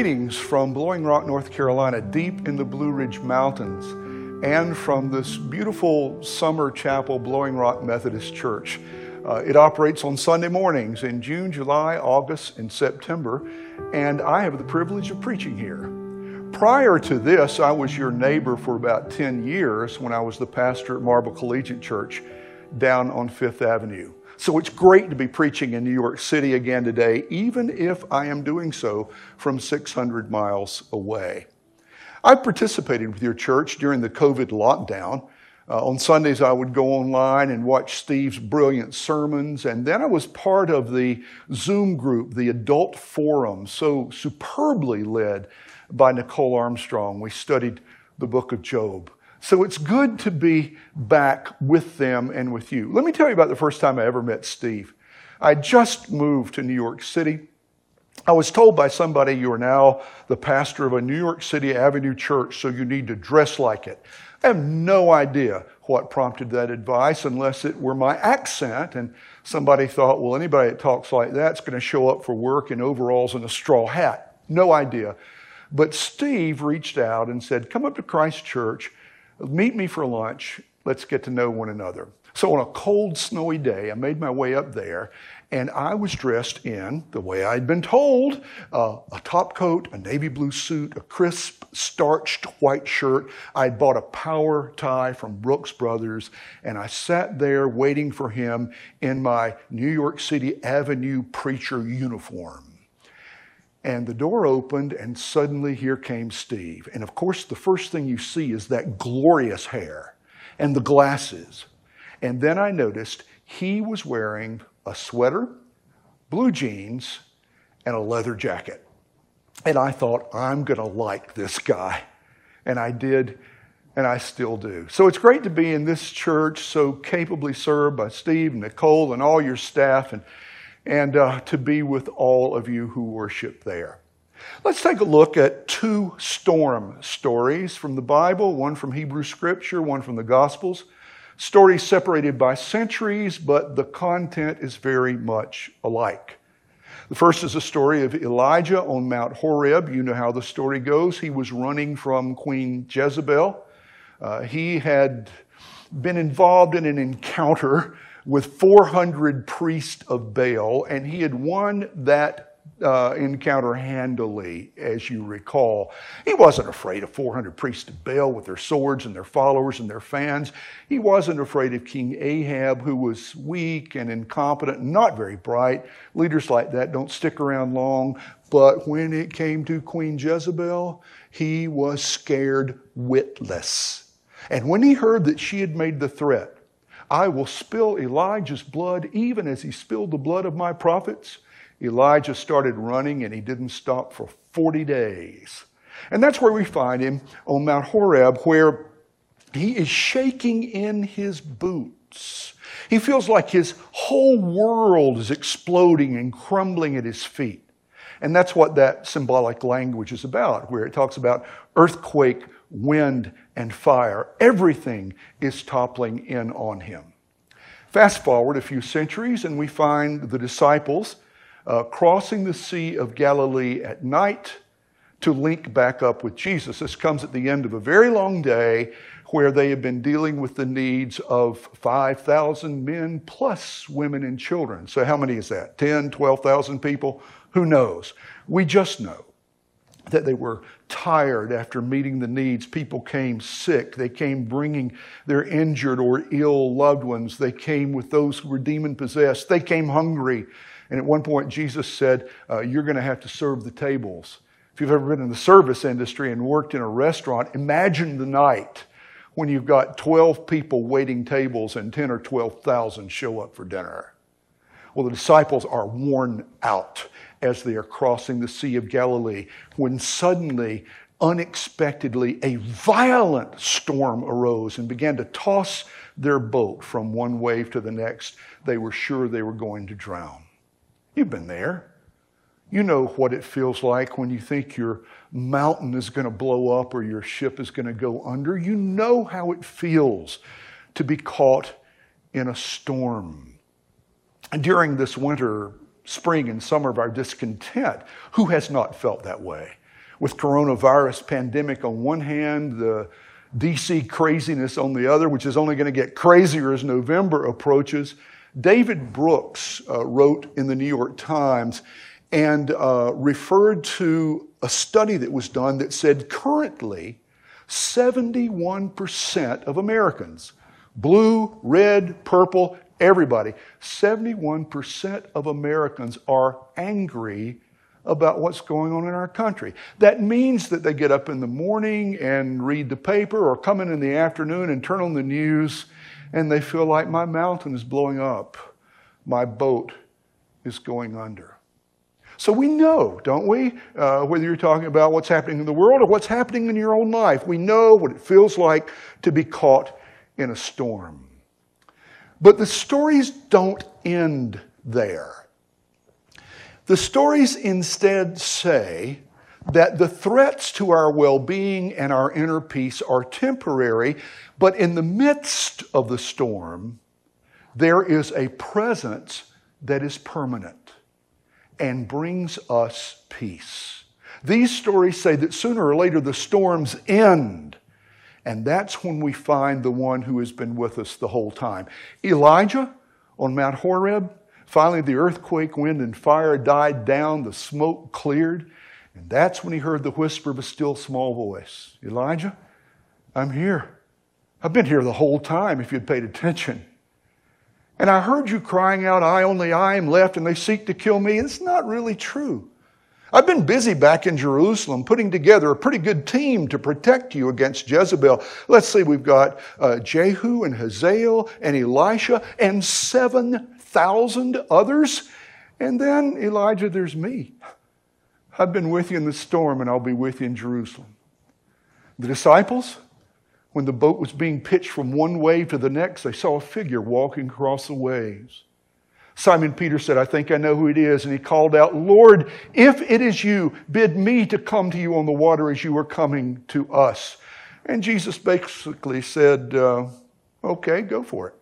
Greetings from Blowing Rock, North Carolina, deep in the Blue Ridge Mountains, and from this beautiful summer chapel, Blowing Rock Methodist Church. Uh, it operates on Sunday mornings in June, July, August, and September, and I have the privilege of preaching here. Prior to this, I was your neighbor for about 10 years when I was the pastor at Marble Collegiate Church down on Fifth Avenue. So it's great to be preaching in New York City again today, even if I am doing so from 600 miles away. I participated with your church during the COVID lockdown. Uh, on Sundays, I would go online and watch Steve's brilliant sermons, and then I was part of the Zoom group, the Adult Forum, so superbly led by Nicole Armstrong. We studied the book of Job. So it's good to be back with them and with you. Let me tell you about the first time I ever met Steve. I just moved to New York City. I was told by somebody you are now the pastor of a New York City Avenue church, so you need to dress like it. I have no idea what prompted that advice unless it were my accent and somebody thought, well, anybody that talks like that's going to show up for work in overalls and a straw hat. No idea. But Steve reached out and said, come up to Christ Church Meet me for lunch. Let's get to know one another. So, on a cold, snowy day, I made my way up there, and I was dressed in the way I'd been told uh, a top coat, a navy blue suit, a crisp, starched white shirt. I'd bought a power tie from Brooks Brothers, and I sat there waiting for him in my New York City Avenue preacher uniform. And the door opened, and suddenly here came Steve. And of course, the first thing you see is that glorious hair and the glasses. And then I noticed he was wearing a sweater, blue jeans, and a leather jacket. And I thought, I'm going to like this guy. And I did, and I still do. So it's great to be in this church, so capably served by Steve and Nicole and all your staff. And and uh, to be with all of you who worship there. Let's take a look at two storm stories from the Bible one from Hebrew Scripture, one from the Gospels. Stories separated by centuries, but the content is very much alike. The first is a story of Elijah on Mount Horeb. You know how the story goes. He was running from Queen Jezebel. Uh, he had been involved in an encounter with 400 priests of Baal, and he had won that uh, encounter handily, as you recall. He wasn't afraid of 400 priests of Baal with their swords and their followers and their fans. He wasn't afraid of King Ahab, who was weak and incompetent not very bright. Leaders like that don't stick around long. But when it came to Queen Jezebel, he was scared witless. And when he heard that she had made the threat, I will spill Elijah's blood even as he spilled the blood of my prophets. Elijah started running and he didn't stop for 40 days. And that's where we find him on Mount Horeb, where he is shaking in his boots. He feels like his whole world is exploding and crumbling at his feet. And that's what that symbolic language is about, where it talks about earthquake, wind, and fire. Everything is toppling in on him. Fast forward a few centuries, and we find the disciples uh, crossing the Sea of Galilee at night to link back up with Jesus. This comes at the end of a very long day where they have been dealing with the needs of 5,000 men plus women and children. So, how many is that? 10, 12,000 people? Who knows? We just know that they were tired after meeting the needs. People came sick. They came bringing their injured or ill loved ones. They came with those who were demon possessed. They came hungry. And at one point, Jesus said, uh, You're going to have to serve the tables. If you've ever been in the service industry and worked in a restaurant, imagine the night when you've got 12 people waiting tables and 10 or 12,000 show up for dinner. Well, the disciples are worn out as they are crossing the Sea of Galilee when suddenly, unexpectedly, a violent storm arose and began to toss their boat from one wave to the next. They were sure they were going to drown. You've been there. You know what it feels like when you think your mountain is going to blow up or your ship is going to go under. You know how it feels to be caught in a storm. And during this winter, spring and summer of our discontent. Who has not felt that way? with coronavirus pandemic on one hand, the DC craziness on the other, which is only going to get crazier as November approaches. David Brooks uh, wrote in the New York Times and uh, referred to a study that was done that said currently 71% of Americans, blue, red, purple, everybody, 71% of Americans are angry about what's going on in our country. That means that they get up in the morning and read the paper or come in in the afternoon and turn on the news and they feel like my mountain is blowing up, my boat is going under. So we know, don't we? Uh, whether you're talking about what's happening in the world or what's happening in your own life, we know what it feels like to be caught in a storm. But the stories don't end there. The stories instead say that the threats to our well being and our inner peace are temporary, but in the midst of the storm, there is a presence that is permanent and brings us peace. These stories say that sooner or later the storms end, and that's when we find the one who has been with us the whole time. Elijah on Mount Horeb Finally, the earthquake, wind, and fire died down, the smoke cleared, and that's when he heard the whisper of a still small voice Elijah, I'm here. I've been here the whole time if you'd paid attention. And I heard you crying out, I only I am left, and they seek to kill me. It's not really true. I've been busy back in Jerusalem putting together a pretty good team to protect you against Jezebel. Let's see, we've got uh, Jehu and Hazael and Elisha and seven thousand others. And then, Elijah, there's me. I've been with you in the storm, and I'll be with you in Jerusalem. The disciples, when the boat was being pitched from one wave to the next, they saw a figure walking across the waves. Simon Peter said, I think I know who it is. And he called out, Lord, if it is you, bid me to come to you on the water as you are coming to us. And Jesus basically said, uh, Okay, go for it.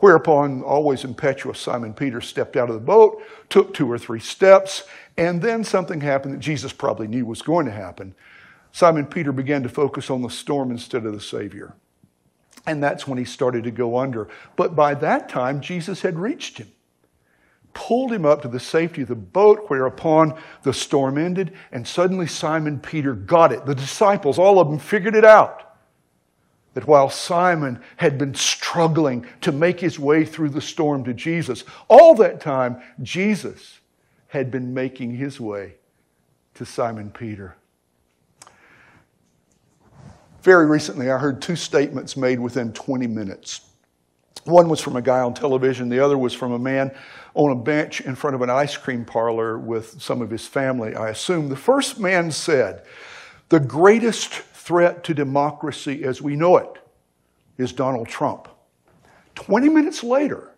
Whereupon, always impetuous, Simon Peter stepped out of the boat, took two or three steps, and then something happened that Jesus probably knew was going to happen. Simon Peter began to focus on the storm instead of the Savior. And that's when he started to go under. But by that time, Jesus had reached him, pulled him up to the safety of the boat, whereupon the storm ended, and suddenly Simon Peter got it. The disciples, all of them, figured it out that while Simon had been struggling to make his way through the storm to Jesus, all that time, Jesus had been making his way to Simon Peter. Very recently, I heard two statements made within 20 minutes. One was from a guy on television, the other was from a man on a bench in front of an ice cream parlor with some of his family, I assume. The first man said, The greatest threat to democracy as we know it is Donald Trump. 20 minutes later,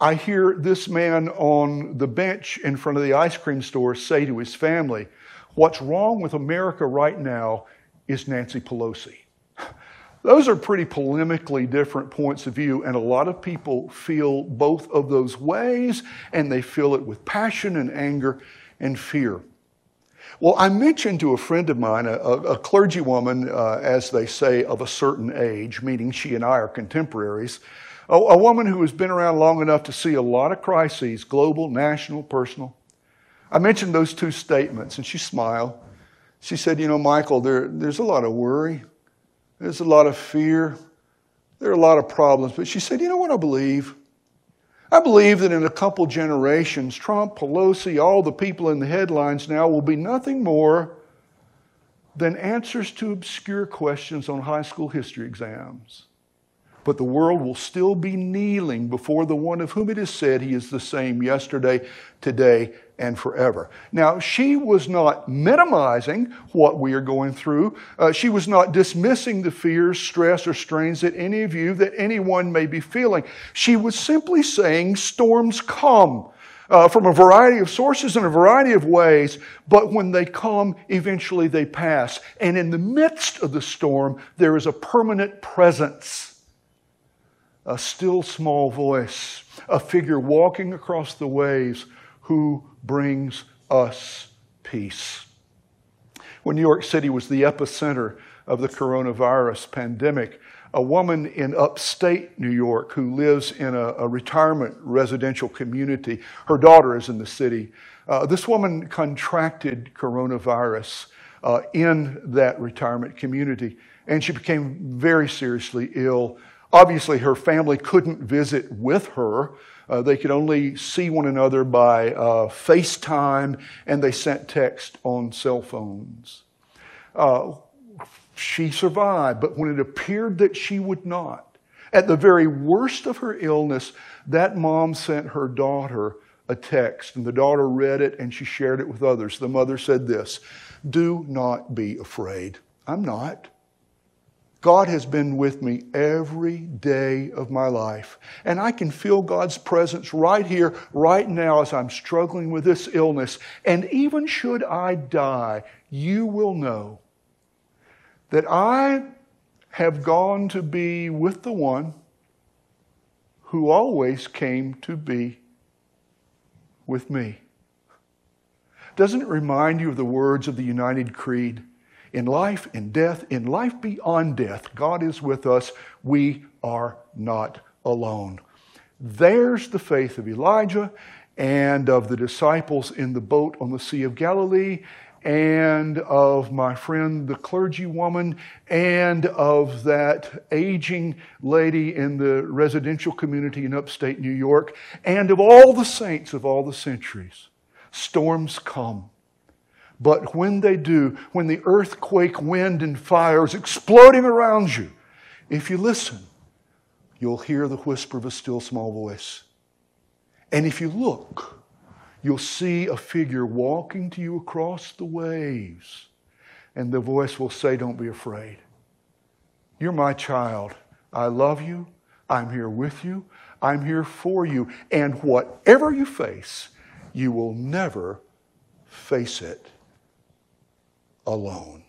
I hear this man on the bench in front of the ice cream store say to his family, What's wrong with America right now is Nancy Pelosi. Those are pretty polemically different points of view, and a lot of people feel both of those ways, and they feel it with passion and anger and fear. Well, I mentioned to a friend of mine, a, a clergywoman, uh, as they say, of a certain age, meaning she and I are contemporaries, a, a woman who has been around long enough to see a lot of crises, global, national, personal. I mentioned those two statements, and she smiled. She said, You know, Michael, there, there's a lot of worry, there's a lot of fear, there are a lot of problems. But she said, You know what I believe? I believe that in a couple generations, Trump, Pelosi, all the people in the headlines now will be nothing more than answers to obscure questions on high school history exams. But the world will still be kneeling before the one of whom it is said he is the same yesterday, today, and forever. Now, she was not minimizing what we are going through. Uh, she was not dismissing the fears, stress, or strains that any of you, that anyone may be feeling. She was simply saying storms come. Uh, from a variety of sources in a variety of ways, but when they come, eventually they pass. And in the midst of the storm, there is a permanent presence, a still small voice, a figure walking across the waves who brings us peace. When New York City was the epicenter of the coronavirus pandemic, a woman in upstate New York who lives in a, a retirement residential community, her daughter is in the city. Uh, this woman contracted coronavirus uh, in that retirement community, and she became very seriously ill. Obviously, her family couldn't visit with her. Uh, they could only see one another by uh, FaceTime, and they sent text on cell phones. Uh, she survived, but when it appeared that she would not, at the very worst of her illness, that mom sent her daughter a text, and the daughter read it and she shared it with others. The mother said this Do not be afraid. I'm not. God has been with me every day of my life. And I can feel God's presence right here, right now, as I'm struggling with this illness. And even should I die, you will know that I have gone to be with the one who always came to be with me. Doesn't it remind you of the words of the United Creed? In life, in death, in life beyond death, God is with us. We are not alone. There's the faith of Elijah and of the disciples in the boat on the Sea of Galilee and of my friend, the clergywoman, and of that aging lady in the residential community in upstate New York, and of all the saints of all the centuries. Storms come. But when they do, when the earthquake, wind, and fire is exploding around you, if you listen, you'll hear the whisper of a still small voice. And if you look, you'll see a figure walking to you across the waves. And the voice will say, Don't be afraid. You're my child. I love you. I'm here with you. I'm here for you. And whatever you face, you will never face it alone.